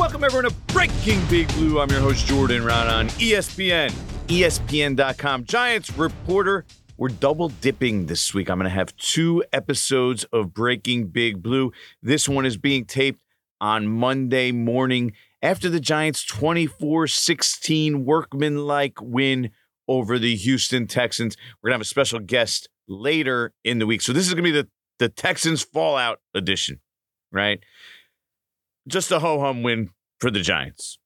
Welcome everyone to Breaking Big Blue. I'm your host Jordan Raanan on ESPN, ESPN.com. Giants reporter. We're double dipping this week. I'm going to have two episodes of Breaking Big Blue. This one is being taped on Monday morning after the Giants' 24 16 workmanlike win over the Houston Texans. We're going to have a special guest later in the week. So this is going to be the, the Texans Fallout edition, right? Just a ho hum win for the Giants,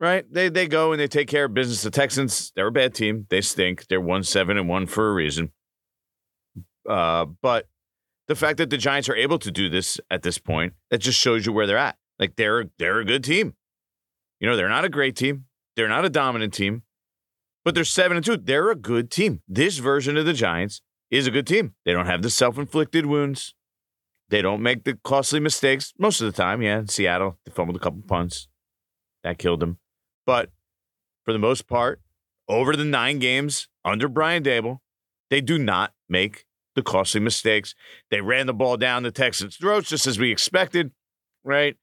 right? They they go and they take care of business. The Texans, they're a bad team. They stink. They're one seven and one for a reason. Uh, but the fact that the Giants are able to do this at this point, that just shows you where they're at. Like they're they're a good team. You know, they're not a great team. They're not a dominant team, but they're seven and two. They're a good team. This version of the Giants is a good team. They don't have the self inflicted wounds. They don't make the costly mistakes most of the time. Yeah, in Seattle, they fumbled a couple punts. That killed them. But for the most part, over the nine games under Brian Daboll, they do not make the costly mistakes. They ran the ball down the Texans' throats just as we expected, right?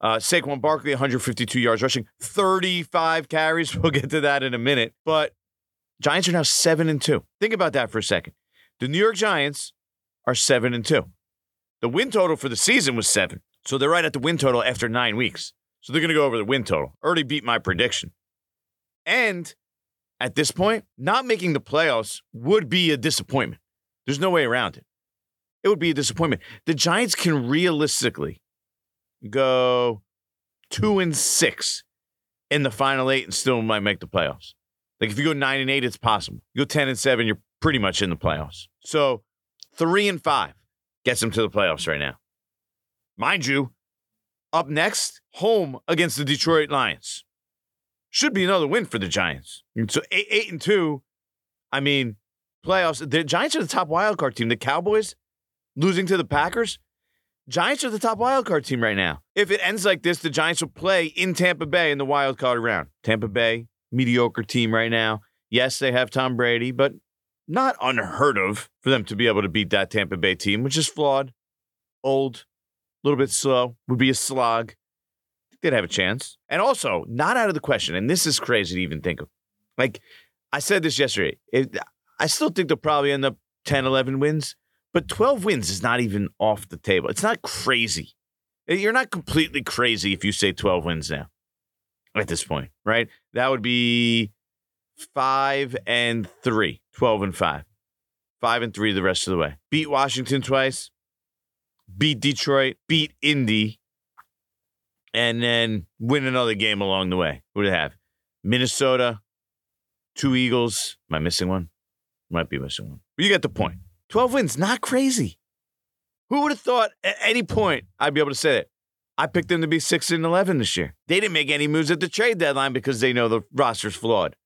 Uh, Saquon Barkley, 152 yards rushing, 35 carries. We'll get to that in a minute. But Giants are now seven and two. Think about that for a second. The New York Giants are seven and two. The win total for the season was seven. So they're right at the win total after nine weeks. So they're going to go over the win total. Already beat my prediction. And at this point, not making the playoffs would be a disappointment. There's no way around it. It would be a disappointment. The Giants can realistically go two and six in the final eight and still might make the playoffs. Like if you go nine and eight, it's possible. You go 10 and seven, you're pretty much in the playoffs. So three and five gets them to the playoffs right now. Mind you, up next, home against the Detroit Lions. Should be another win for the Giants. So eight, eight and two. I mean, playoffs. The Giants are the top wildcard team. The Cowboys losing to the Packers. Giants are the top wildcard team right now. If it ends like this, the Giants will play in Tampa Bay in the wildcard round. Tampa Bay, mediocre team right now. Yes, they have Tom Brady, but not unheard of for them to be able to beat that Tampa Bay team, which is flawed, old, a little bit slow, would be a slog. They'd have a chance. And also, not out of the question, and this is crazy to even think of. Like, I said this yesterday. It, I still think they'll probably end up 10, 11 wins, but 12 wins is not even off the table. It's not crazy. Eh, you're not completely crazy if you say 12 wins now at this point, right? That would be five and three, 12 and five, five and three the rest of the way. Beat Washington twice, beat Detroit, beat Indy, and then win another game along the way. Who do they have? Minnesota, two Eagles. Am I missing one? Might be missing one. You get the point. 12 wins, not crazy. Who would have thought at any point I'd be able to say that? I picked them to be 6 and 11 this year. They didn't make any moves at the trade deadline because they know the roster's flawed.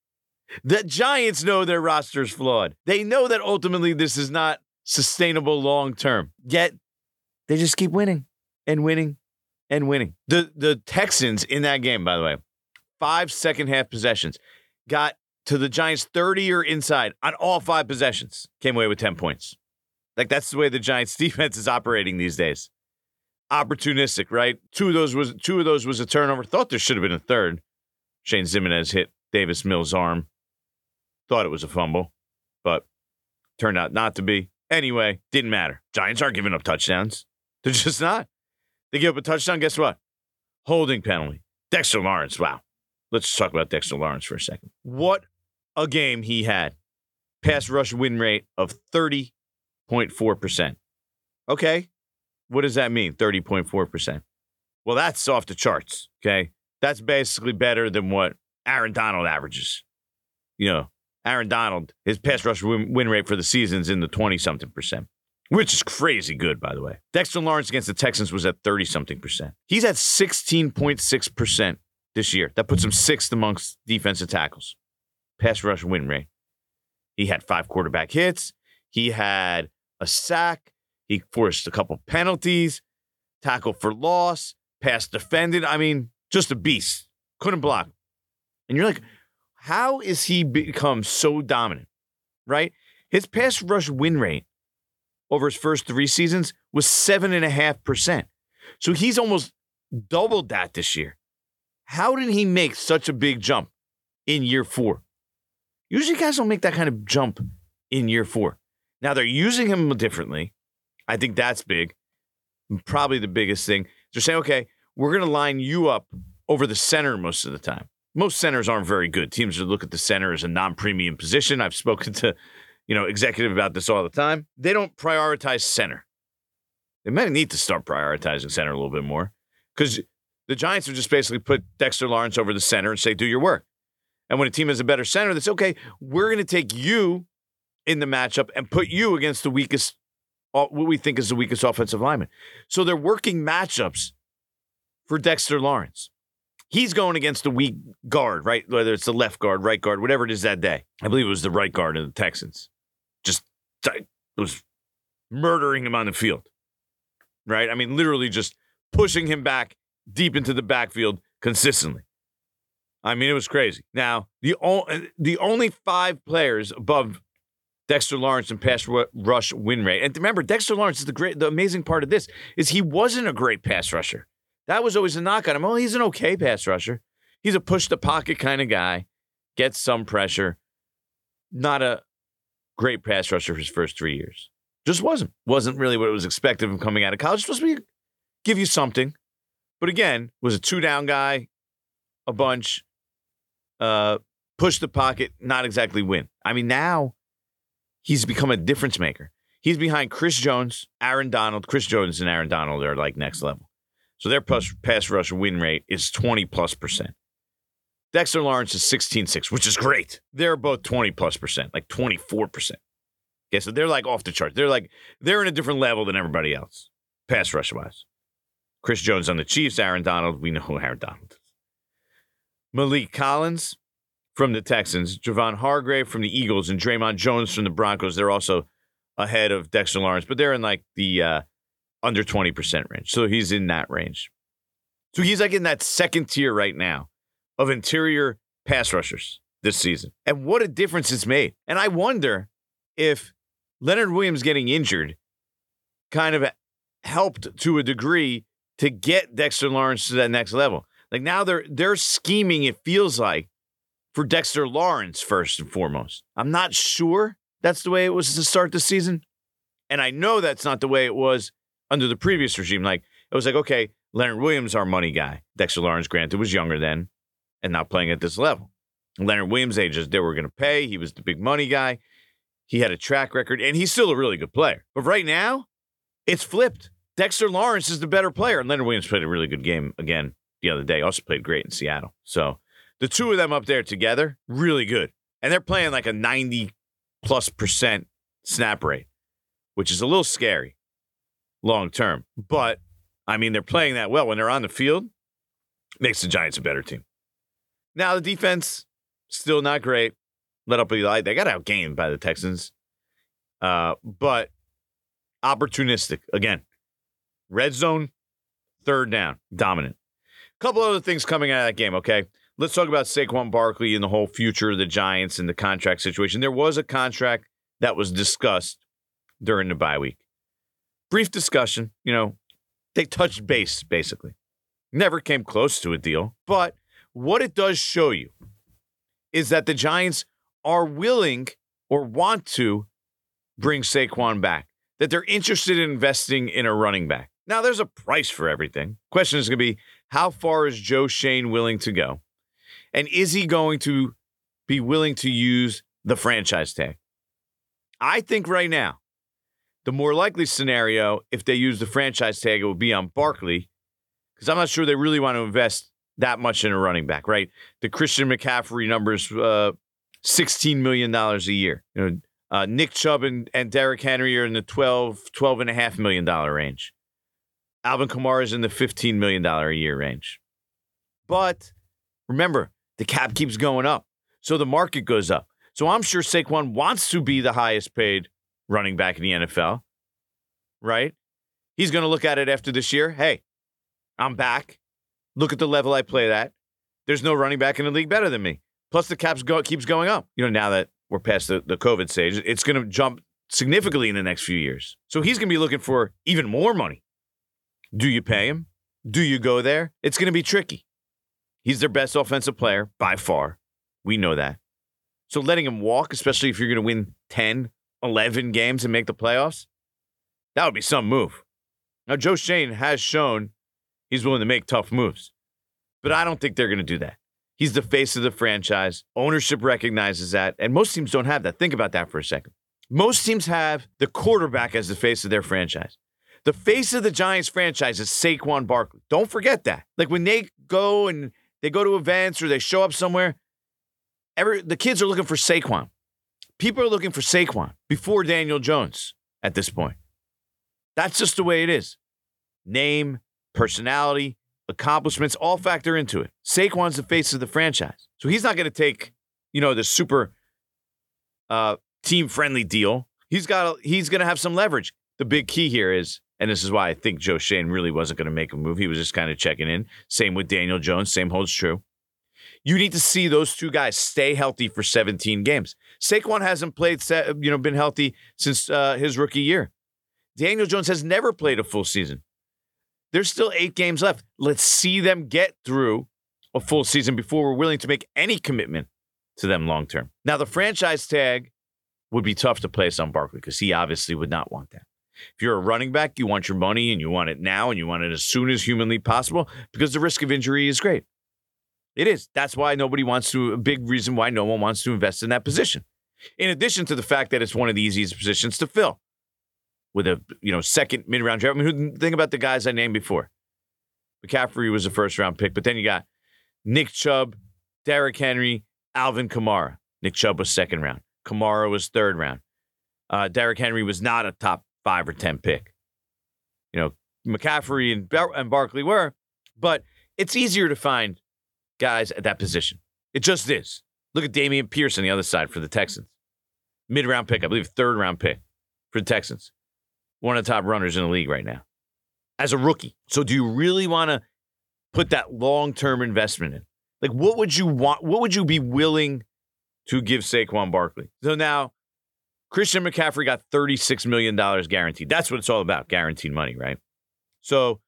The Giants know their roster's flawed. They know that ultimately this is not sustainable long term. Yet they just keep winning and winning and winning. The the Texans in that game, by the way, five second half possessions, got to the Giants 30 or inside on all five possessions. Came away with 10 points. Like that's the way the Giants defense is operating these days. Opportunistic, right? Two of those was two of those was a turnover. Thought there should have been a third. Shane Ximines hit Davis Mills' arm. Thought it was a fumble, but turned out not to be. Anyway, didn't matter. Giants aren't giving up touchdowns. They're just not. They give up a touchdown. Guess what? Holding penalty. Dexter Lawrence. Wow. Let's talk about Dexter Lawrence for a second. What a game he had. Pass rush win rate of 30.4%. Okay. What does that mean? 30.4%. Well, that's off the charts. Okay. That's basically better than what Aaron Donald averages. You know, Aaron Donald, his pass rush win, rate for the season is in the 20 something percent. which is crazy good, by the way. Dexter Lawrence against the Texans was at 30 something percent. He's at 16.6% this year. That puts him sixth amongst defensive tackles. Pass rush win rate. He had five quarterback hits. He had a sack. He forced a couple penalties, tackle for loss, pass defended. I mean, just a beast. Couldn't block. And you're like, how is he become so dominant? Right? His pass rush win rate over his first three seasons was seven and a half percent. So he's almost doubled that this year. How did he make such a big jump in year four? Usually guys don't make that kind of jump in year four. Now they're using him differently. I think that's big. Probably the biggest thing. They're saying, okay, we're going to line you up over the center most of the time. Most centers aren't very good. Teams that look at the center as a non-premium position. I've spoken to, you know, executive about this all the time. They don't prioritize center. They might need to start prioritizing center a little bit more because the Giants would just basically put Dexter Lawrence over the center and say, do your work. And when a team has a better center, that's okay. We're going to take you in the matchup and put you against the weakest, uh, what we think is the weakest offensive lineman. So they're working matchups for Dexter Lawrence. He's going against the weak guard, right? Whether it's the left guard, right guard, whatever it is that day. I believe it was the right guard of the Texans. Just it was murdering him on the field, right? I mean, literally just pushing him back deep into the backfield consistently. I mean, it was crazy. Now, the, o- the only five players above Dexter Lawrence and pass rush win rate. And remember, Dexter Lawrence is the great, the amazing part of this is he wasn't a great pass rusher. That was always a knock on him. Oh, he's an okay pass rusher. He's a push the pocket kind of guy, gets some pressure. Not a great pass rusher for his first three years. Just wasn't. Wasn't really what it was expected of him coming out of college. Supposed to be give you something. But again, was a two down guy, a bunch, uh, push the pocket, not exactly win. I mean, now he's become a difference maker. He's behind Chris Jones, Aaron Donald. Chris Jones and Aaron Donald are like next level. So their pass, rush win rate is 20 plus percent. Dexter Lawrence is 16 6, which is great. They're both 20 plus percent, like 24 percent. Okay, so they're like off the chart. They're like, they're in a different level than everybody else, pass rush wise. Chris Jones on the Chiefs, Aaron Donald. We know who Aaron Donald is. Maliek Collins from the Texans, Javon Hargrave from the Eagles, and Dre'Mont Jones from the Broncos. They're also ahead of Dexter Lawrence, but they're in like the uh, under 20% range. So he's in that range. So he's like in that second tier right now of interior pass rushers this season. And what a difference it's made. And I wonder if Leonard Williams getting injured kind of helped to a degree to get Dexter Lawrence to that next level. Like now they're they're scheming, it feels like, for Dexter Lawrence first and foremost. I'm not sure that's the way it was to start the season. And I know that's not the way it was under the previous regime. Like it was like, okay, Leonard Williams, our money guy. Dexter Lawrence, granted, was younger then and not playing at this level. Leonard Williams' ages, they were going to pay. He was the big money guy. He had a track record, and he's still a really good player. But right now, it's flipped. Dexter Lawrence is the better player. And Leonard Williams played a really good game again the other day. Also played great in Seattle. So the two of them up there together, really good. And they're playing like a 90 plus percent snap rate, which is a little scary long term. But I mean, they're playing that well when they're on the field, makes the Giants a better team. Now the defense still not great. Let up Eli. They got outgained by the Texans. Uh, but opportunistic again. Red zone, third down, dominant. A couple other things coming out of that game, okay? Let's talk about Saquon Barkley and the whole future of the Giants and the contract situation. There was a contract that was discussed during the bye week. Brief discussion, you know, they touched base basically. Never came close to a deal. But what it does show you is that the Giants are willing or want to bring Saquon back, that they're interested in investing in a running back. Now, there's a price for everything. Question is going to be how far is Joe Schoen willing to go? And is he going to be willing to use the franchise tag? I think right now, the more likely scenario, if they use the franchise tag, it would be on Barkley, because I'm not sure they really want to invest that much in a running back, right? The Christian McCaffrey numbers, uh, $16 million a year. You know, Uh, Nick Chubb and, and Derrick Henry are in the 12, 12 and a half million dollar range. Alvin Kamara is in the $15 million a year range. But remember, the cap keeps going up. So the market goes up. So I'm sure Saquon wants to be the highest paid running back in the NFL, right? He's going to look at it after this year. Hey, I'm back. Look at the level I play at. There's no running back in the league better than me. Plus, the caps go, keeps going up. You know, now that we're past the, the COVID stage, it's going to jump significantly in the next few years. So he's going to be looking for even more money. Do you pay him? Do you go there? It's going to be tricky. He's their best offensive player by far. We know that. So letting him walk, especially if you're going to win 10, 11 games and make the playoffs, that would be some move. Now, Joe Schoen has shown he's willing to make tough moves, but I don't think they're going to do that. He's the face of the franchise. Ownership recognizes that, and most teams don't have that. Think about that for a second. Most teams have the quarterback as the face of their franchise. The face of the Giants franchise is Saquon Barkley. Don't forget that. Like when they go and they go to events or they show up somewhere, every the kids are looking for Saquon. People are looking for Saquon before Daniel Jones at this point. That's just the way it is. Name, personality, accomplishments all factor into it. Saquon's the face of the franchise. So he's not going to take, you know, the super uh, team friendly deal. He's got he's going to have some leverage. The big key here is and this is why I think Joe Schoen really wasn't going to make a move. He was just kind of checking in. Same with Daniel Jones. Same holds true. You need to see those two guys stay healthy for 17 games. Saquon hasn't played, you know, been healthy since uh, his rookie year. Daniel Jones has never played a full season. There's still eight games left. Let's see them get through a full season before we're willing to make any commitment to them long term. Now, the franchise tag would be tough to place on Barkley because he obviously would not want that. If you're a running back, you want your money and you want it now and you want it as soon as humanly possible because the risk of injury is great. It is. That's why nobody wants to, a big reason why no one wants to invest in that position. In addition to the fact that it's one of the easiest positions to fill with a, you know, second mid round draft. I mean, think about the guys I named before. McCaffrey was a first round pick, but then you got Nick Chubb, Derrick Henry, Alvin Kamara. Nick Chubb was second round. Kamara was third round. Uh, Derrick Henry was not a top five or 10 pick. You know, McCaffrey and, Bar- and Barkley were, but it's easier to find guys at that position. It just is. Look at Dameon Pierce on the other side for the Texans. Mid round pick, I believe, third round pick for the Texans. One of the top runners in the league right now as a rookie. So, do you really want to put that long term investment in? Like, what would you want? What would you be willing to give Saquon Barkley? So now Christian McCaffrey got $36 million guaranteed. That's what it's all about, guaranteed money, right? So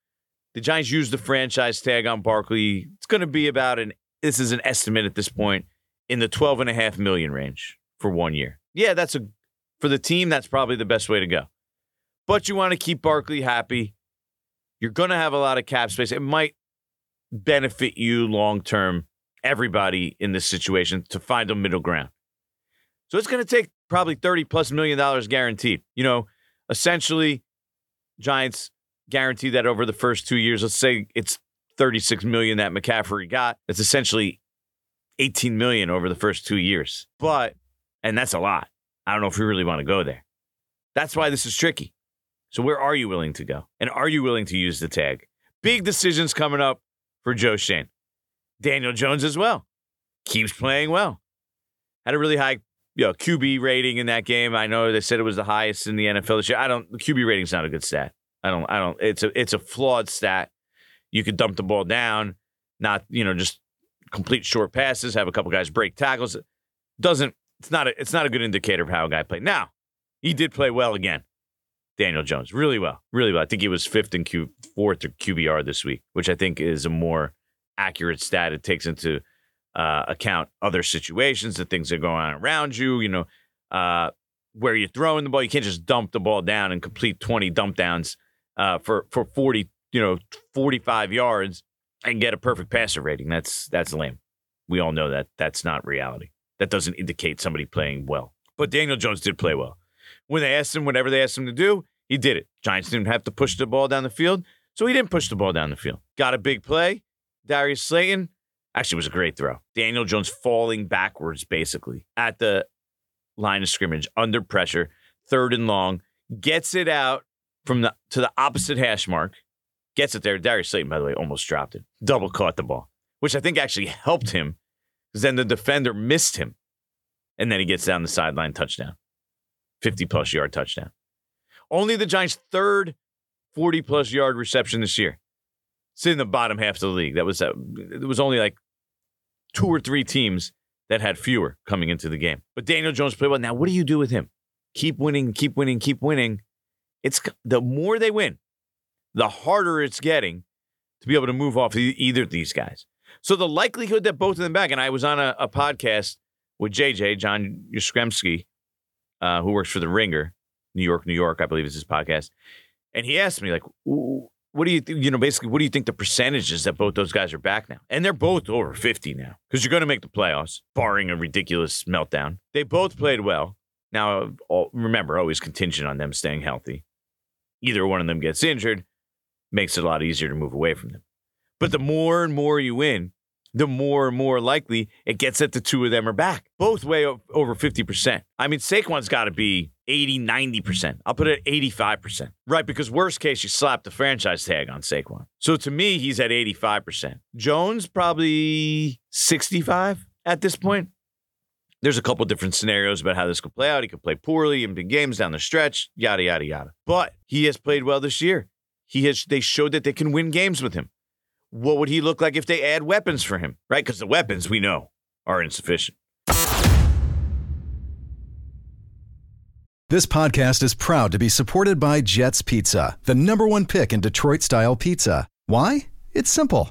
the Giants used the franchise tag on Barkley. It's going to be about an, this is an estimate at this point, in the 12 and a half million range for one year. Yeah, that's a, for the team, that's probably the best way to go. But you want to keep Barkley happy. You're going to have a lot of cap space. It might benefit you long term, everybody in this situation, to find a middle ground. So it's going to take probably 30 plus million dollars guaranteed. You know, essentially, Giants guarantee that over the first two years. Let's say it's 36 million that McCaffrey got. It's essentially 18 million over the first two years. But, and that's a lot. I don't know if we really want to go there. That's why this is tricky. So, where are you willing to go? And are you willing to use the tag? Big decisions coming up for Joe Schoen. Daniel Jones as well. Keeps playing well. Had a really high you know, QB rating in that game. I know they said it was the highest in the NFL this year. I don't. The QB rating's not a good stat. I don't. I don't. It's a. It's a flawed stat. You could dump the ball down, not you know just complete short passes, have a couple guys break tackles. Doesn't. It's not a. It's not a good indicator of how a guy played. Now, he did play well again. Daniel Jones, really well, really well. I think he was fifth in Q, fourth or QBR this week, which I think is a more accurate stat. It takes into uh, account other situations, the things that are going on around you, you know, uh, where you're throwing the ball. You can't just dump the ball down and complete 20 dump downs uh, for, for 40, you know, 45 yards and get a perfect passer rating. That's, that's lame. We all know that that's not reality. That doesn't indicate somebody playing well. But Daniel Jones did play well. When they asked him, whatever they asked him to do, he did it. Giants didn't have to push the ball down the field, so he didn't push the ball down the field. Got a big play. Darius Slayton Actually, was a great throw. Daniel Jones falling backwards, basically, at the line of scrimmage under pressure, third and long, gets it out from the to the opposite hash mark, gets it there. Darius Slayton, by the way, almost dropped it. Double caught the ball, which I think actually helped him because then the defender missed him. And then he gets down the sideline touchdown. 50 plus yard touchdown. Only the Giants' third 40 plus yard reception this year. It's in the bottom half of the league. That was uh, it was only like two or three teams that had fewer coming into the game. But Daniel Jones played well. Now, what do you do with him? Keep winning, keep winning, keep winning. It's the more they win, the harder it's getting to be able to move off either of these guys. So the likelihood that both of them back, and I was on a, a podcast with JJ John Jastremski, uh, who works for the Ringer, New York, New York, I believe is his podcast, and he asked me like, what do you th- you know basically what do you think the percentages that both those guys are back now? And they're both over 50 now because you're going to make the playoffs barring a ridiculous meltdown. They both played well. Now all, remember always contingent on them staying healthy either one of them gets injured makes it a lot easier to move away from them but the more and more you win the more and more likely it gets that the two of them are back. Both way over 50%. I mean, Saquon's got to be 80, 90%. I'll put it at 85%. Right, because worst case, you slap the franchise tag on Saquon. So to me, he's at 85%. Jones, probably 65 at this point. There's a couple different scenarios about how this could play out. He could play poorly in big games down the stretch, yada, yada, yada. But he has played well this year. He has they showed that they can win games with him what would he look like if they add weapons for him, right? Because the weapons we know are insufficient. This podcast is proud to be supported by Jets Pizza, the number one pick in Detroit style pizza. Why? It's simple.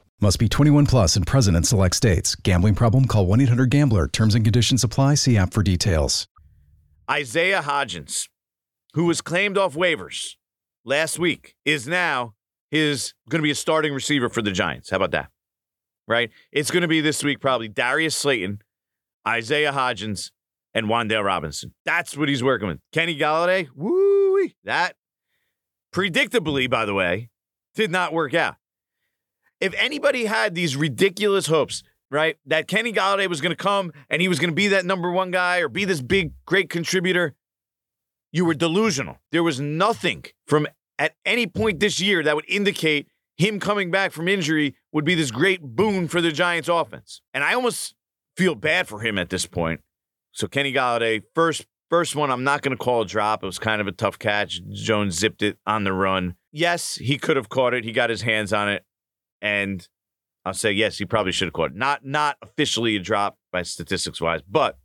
Must be 21 plus and present in select states. Gambling problem? Call 1 800 GAMBLER. Terms and conditions apply. See app for details. Isaiah Hodgins, who was claimed off waivers last week, is now his going to be a starting receiver for the Giants. How about that? Right? It's going to be this week probably Darius Slayton, Isaiah Hodgins, and Wan'Dale Robinson. That's what he's working with. Kenny Golladay, woo, that predictably, by the way, did not work out if anybody had these ridiculous hopes, right, that Kenny Golladay was going to come and he was going to be that number one guy or be this big, great contributor, you were delusional. There was nothing from at any point this year that would indicate him coming back from injury would be this great boon for the Giants offense. And I almost feel bad for him at this point. So Kenny Golladay, first first one, I'm not going to call a drop. It was kind of a tough catch. Jones zipped it on the run. Yes, he could have caught it. He got his hands on it. And I'll say yes, he probably should have caught it. Not not officially a drop by statistics wise, but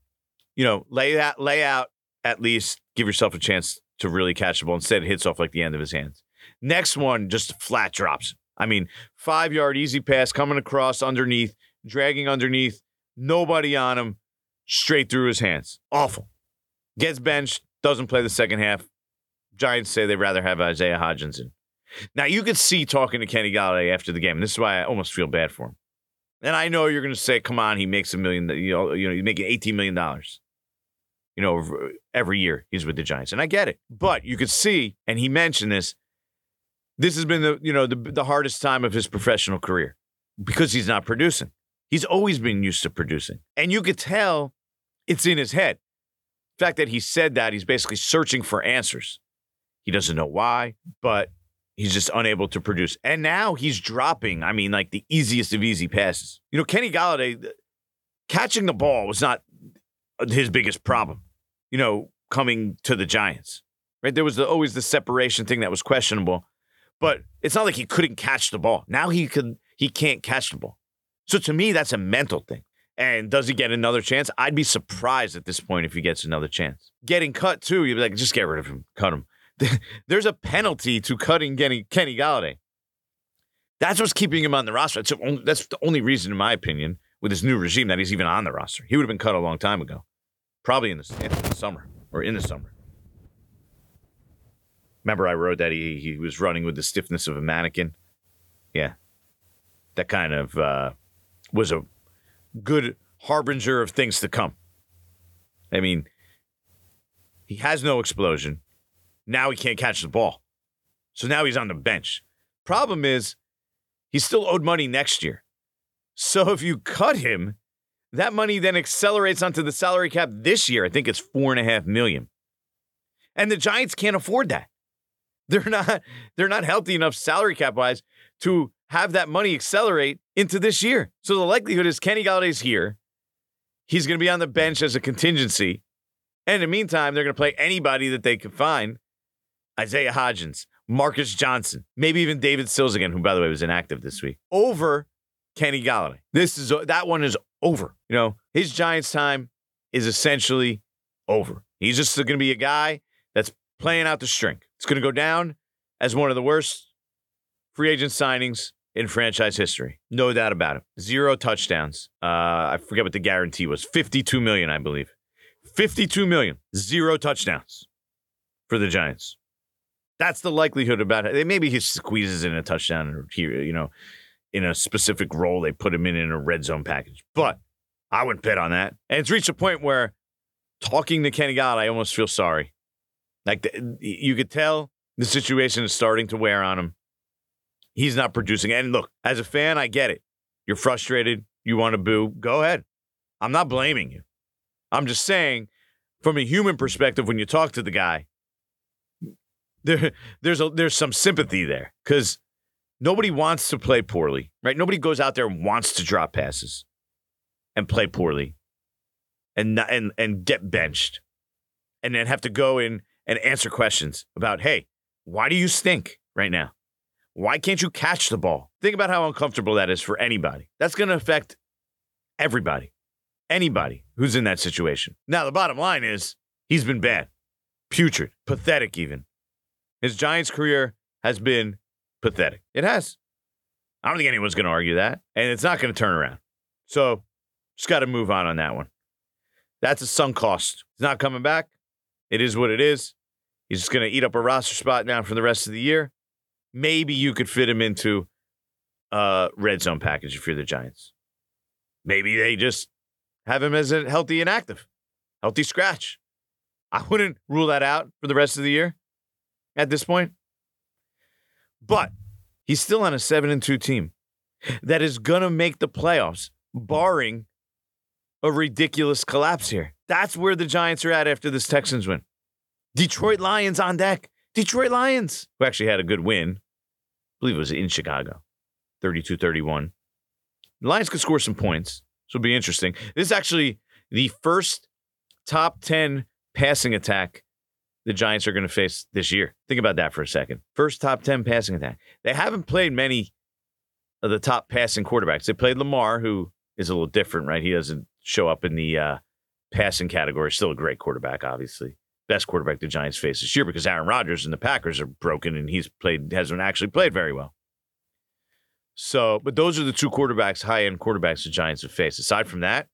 you know, lay that lay out at least give yourself a chance to really catch the ball. Instead, it hits off like the end of his hands. Next one, just flat drops. I mean, five yard easy pass coming across underneath, dragging underneath, nobody on him, straight through his hands. Awful. Gets benched, doesn't play the second half. Giants say they'd rather have Isaiah Hodgins in. Now you could see talking to Kenny Golladay after the game. And this is why I almost feel bad for him. And I know you're going to say, "Come on, he makes a million. You know, you know, he's making eighteen million dollars. You know, every year he's with the Giants, and I get it. But you could see, and he mentioned this. This has been the you know the the hardest time of his professional career because he's not producing. He's always been used to producing, and you could tell it's in his head. The fact that he said that he's basically searching for answers. He doesn't know why, but He's just unable to produce. And now he's dropping, I mean, like the easiest of easy passes. You know, Kenny Golladay, catching the ball was not his biggest problem, you know, coming to the Giants. right? There was the, always the separation thing that was questionable, but it's not like he couldn't catch the ball. Now he could he can't catch the ball. So to me, that's a mental thing. And does he get another chance? I'd be surprised at this point if he gets another chance. Getting cut too, you'd be like, just get rid of him, cut him. There's a penalty to cutting Kenny, Kenny Golladay. That's what's keeping him on the roster. That's, that's the only reason, in my opinion, with this new regime that he's even on the roster. He would have been cut a long time ago, probably in the, in the summer or in the summer. Remember, I wrote that he he was running with the stiffness of a mannequin. Yeah, that kind of uh, was a good harbinger of things to come. I mean, he has no explosion. Now he can't catch the ball. So now he's on the bench. Problem is, he's still owed money next year. So if you cut him, that money then accelerates onto the salary cap this year. I think it's four and a half million. And the Giants can't afford that. They're not they're not healthy enough salary cap wise to have that money accelerate into this year. So the likelihood is Kenny Golladay's here. He's going to be on the bench as a contingency. And in the meantime, they're going to play anybody that they can find. Isaiah Hodgins, Marcus Johnson, maybe even David Sills again, who by the way was inactive this week, over Kenny Golladay. This is that one is over. You know, his Giants time is essentially over. He's just going to be a guy that's playing out the string. It's going to go down as one of the worst free agent signings in franchise history. No doubt about it. Zero touchdowns. Uh, I forget what the guarantee was. 52 million, I believe. 52 million. Zero touchdowns for the Giants. That's the likelihood about it. Maybe he squeezes in a touchdown here, you know, in a specific role. They put him in in a red zone package. But I wouldn't bet on that. And it's reached a point where talking to Kenny Gott, I almost feel sorry. Like the, you could tell the situation is starting to wear on him he's not producing. And look, as a fan, I get it. You're frustrated. You want to boo. Go ahead. I'm not blaming you. I'm just saying, from a human perspective, when you talk to the guy, there, there's a, there's some sympathy there because nobody wants to play poorly, right? Nobody goes out there and wants to drop passes and play poorly and and and get benched and then have to go in and answer questions about, hey, why do you stink right now? Why can't you catch the ball? Think about how uncomfortable that is for anybody. That's going to affect everybody, anybody who's in that situation. Now, the bottom line is he's been bad, putrid, pathetic, even. His Giants career has been pathetic. It has. I don't think anyone's going to argue that, and it's not going to turn around. So, just got to move on on that one. That's a sunk cost. He's not coming back. It is what it is. He's just going to eat up a roster spot now for the rest of the year maybe you could fit him into a red zone package if you're the Giants. Maybe they just have him as a healthy and active, healthy scratch. I wouldn't rule that out for the rest of the year at this point. But he's still on a 7 and 2 team that is going to make the playoffs, barring a ridiculous collapse here. That's where the Giants are at after this Texans win. Detroit Lions on deck. Detroit Lions, who actually had a good win believe it was in Chicago, 32 31. The Lions could score some points. So it'll be interesting. This is actually the first top 10 passing attack the Giants are going to face this year. Think about that for a second. First top 10 passing attack. They haven't played many of the top passing quarterbacks. They played Lamar, who is a little different, right? He doesn't show up in the uh, passing category. Still a great quarterback, obviously best quarterback the Giants face this year because Aaron Rodgers and the Packers are broken and he's played hasn't actually played very well. So, but those are the two quarterbacks, high end quarterbacks the Giants have faced. Aside from that,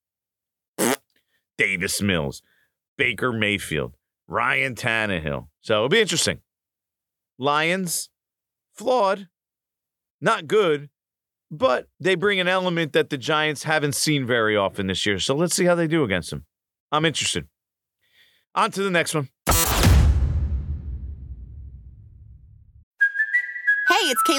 Davis Mills, Baker Mayfield, Ryan Tannehill. So it'll be interesting. Lions, flawed, not good, but they bring an element that the Giants haven't seen very often this year. So let's see how they do against them. I'm interested. On to the next one.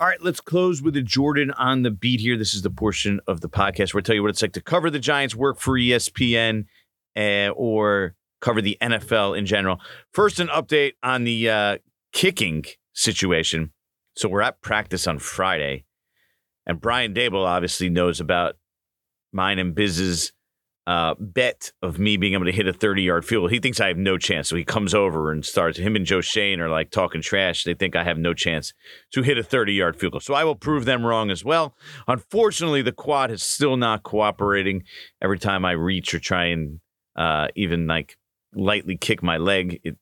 All right, let's close with a Jordan on the beat here. This is the portion of the podcast where I tell you what it's like to cover the Giants, work for ESPN, uh, or cover the NFL in general. First, an update on the uh, kicking situation. So we're at practice on Friday, and Brian Daboll obviously knows about mine and Biz's uh, bet of me being able to hit a 30 yard field. He thinks I have no chance. So he comes over and starts. Him and Joe Schoen are like talking trash. They think I have no chance to hit a 30 yard field goal. So I will prove them wrong as well. Unfortunately, the quad is still not cooperating. Every time I reach or try and uh, even like lightly kick my leg, it,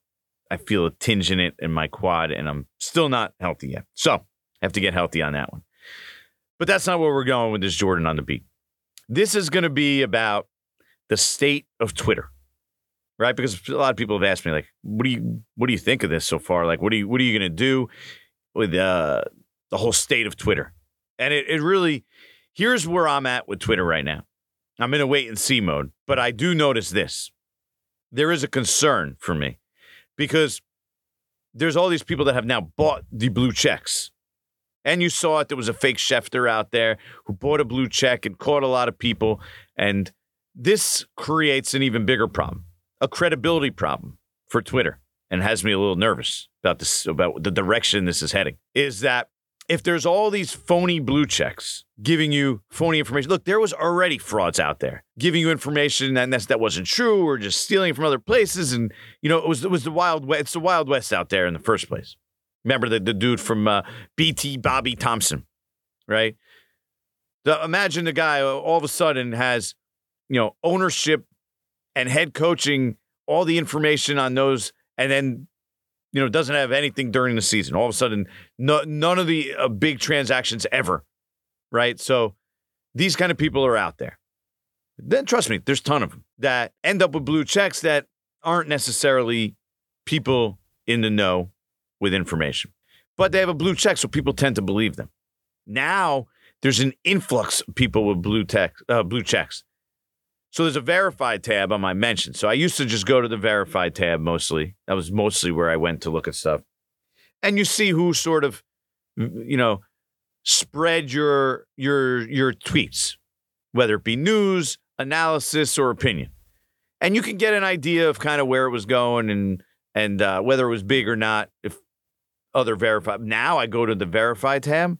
I feel a tinge in it in my quad, and I'm still not healthy yet. So I have to get healthy on that one. But that's not where we're going with this Jordan on the beat. This is going to be about the state of Twitter, right? Because a lot of people have asked me, like, what do you what do you think of this so far? Like, what do you what are you going to do with uh, the whole state of Twitter? And it, it really here's where I'm at with Twitter right now. I'm in a wait and see mode, but I do notice this. There is a concern for me because there's all these people that have now bought the blue checks. And you saw it. There was a fake Schefter out there who bought a blue check and caught a lot of people. And this creates an even bigger problem, a credibility problem for Twitter, and has me a little nervous about this, about the direction this is heading. Is that if there's all these phony blue checks giving you phony information, look, there was already frauds out there giving you information and that's, that wasn't true or just stealing from other places. And, you know, it was, it was the Wild West. It's the Wild West out there in the first place. Remember the, the dude from uh, BT, Bobby Thompson, right? The, imagine the guy all of a sudden has you know, ownership and head coaching, all the information on those, and then, you know, doesn't have anything during the season. All of a sudden, no, none of the uh, big transactions ever, right? So these kind of people are out there. Then trust me, there's a ton of them that end up with blue checks that aren't necessarily people in the know with information, but they have a blue check, so people tend to believe them. Now there's an influx of people with blue tech, uh, blue checks. So there's a verified tab on my mention. So I used to just go to the verified tab mostly. That was mostly where I went to look at stuff. And you see who sort of, you know, spread your your your tweets, whether it be news, analysis, or opinion. And you can get an idea of kind of where it was going and and uh, whether it was big or not. If other verified. Now I go to the verified tab,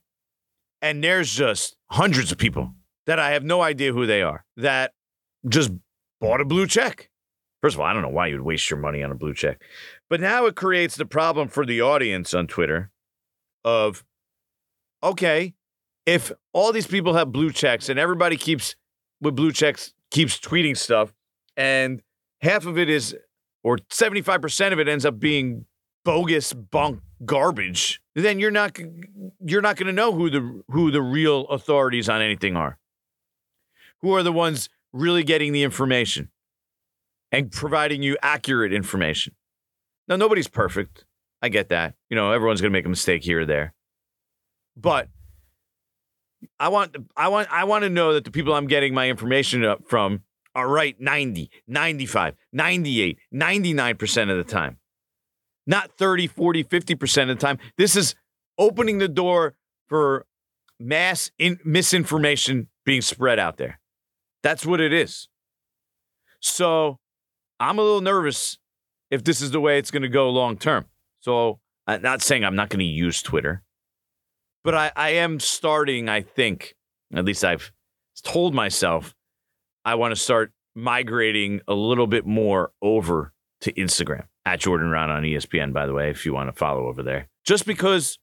and there's just hundreds of people that I have no idea who they are that just bought a blue check. First of all, I don't know why you'd waste your money on a blue check. But now it creates the problem for the audience on Twitter of okay, if all these people have blue checks and everybody keeps with blue checks keeps tweeting stuff and half of it is or 75% of it ends up being bogus bunk garbage, then you're not you're not going to know who the who the real authorities on anything are. Who are the ones really getting the information and providing you accurate information. Now, nobody's perfect. I get that. You know, everyone's going to make a mistake here or there. But I want I want I want to know that the people I'm getting my information from are right 90, 95, 98, 99% of the time. Not 30, 40, 50% of the time. This is opening the door for mass in- misinformation being spread out there. That's what it is. So I'm a little nervous if this is the way it's going to go long term. So I'm not saying I'm not going to use Twitter, but I, I am starting, I think, at least I've told myself, I want to start migrating a little bit more over to Instagram at Jordan Raanan on ESPN, by the way, if you want to follow over there. Just because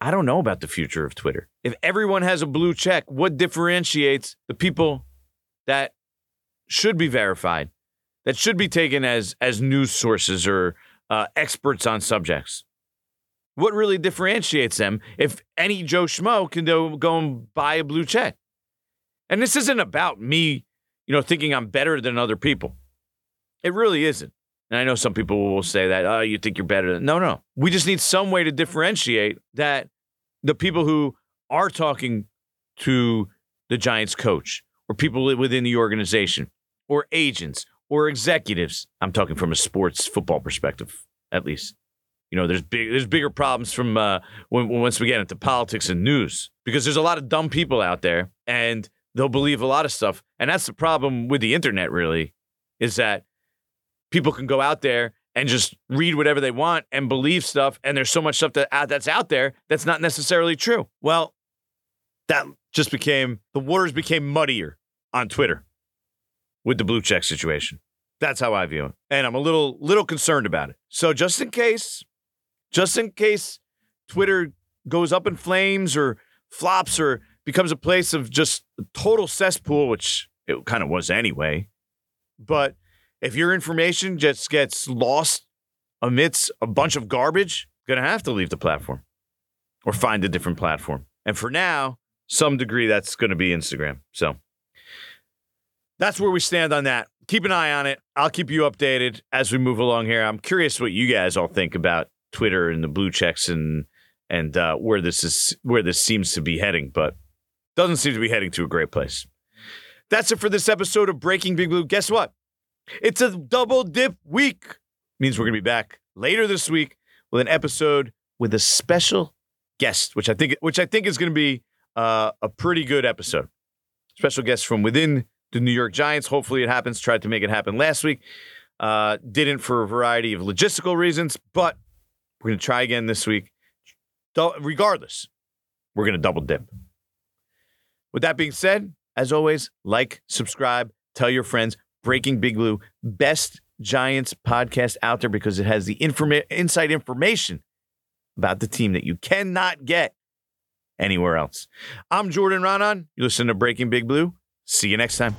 I don't know about the future of Twitter. If everyone has a blue check, what differentiates the people that should be verified, that should be taken as as news sources or uh, experts on subjects. What really differentiates them if any Joe Schmo can go, and buy a blue check? And this isn't about me, you know, thinking I'm better than other people. It really isn't. And I know some people will say that, oh, you think you're better than. No, no. We just need some way to differentiate that the people who are talking to the Giants coach or people within the organization or agents or executives. I'm talking from a sports football perspective, at least. You know, there's big, there's bigger problems from uh, when, once we get into politics and news because there's a lot of dumb people out there and they'll believe a lot of stuff. And that's the problem with the internet, really, is that people can go out there and just read whatever they want and believe stuff. And there's so much stuff that uh, that's out there that's not necessarily true. Well, that just became the waters became muddier on Twitter with the blue check situation. That's how I view it. And I'm a little little concerned about it. So just in case, just in case Twitter goes up in flames or flops or becomes a place of just total cesspool, which it kind of was anyway. But if your information just gets lost amidst a bunch of garbage, gonna have to leave the platform or find a different platform. And for now, some degree that's going to be Instagram. So that's where we stand on that. Keep an eye on it. I'll keep you updated as we move along here. I'm curious what you guys all think about Twitter and the blue checks and and uh, where this is where this seems to be heading, but doesn't seem to be heading to a great place. That's it for this episode of Breaking Big Blue. Guess what? It's a double dip week. Means we're gonna be back later this week with an episode with a special guest, which I think which I think is gonna be uh, a pretty good episode. Special guest from within the New York Giants. Hopefully, it happens. Tried to make it happen last week. Uh, didn't for a variety of logistical reasons, but we're going to try again this week. Regardless, we're going to double dip. With that being said, as always, like, subscribe, tell your friends. Breaking Big Blue, best Giants podcast out there because it has the informa- inside information about the team that you cannot get anywhere else. I'm Jordan Raanan. You listen to Breaking Big Blue. See you next time.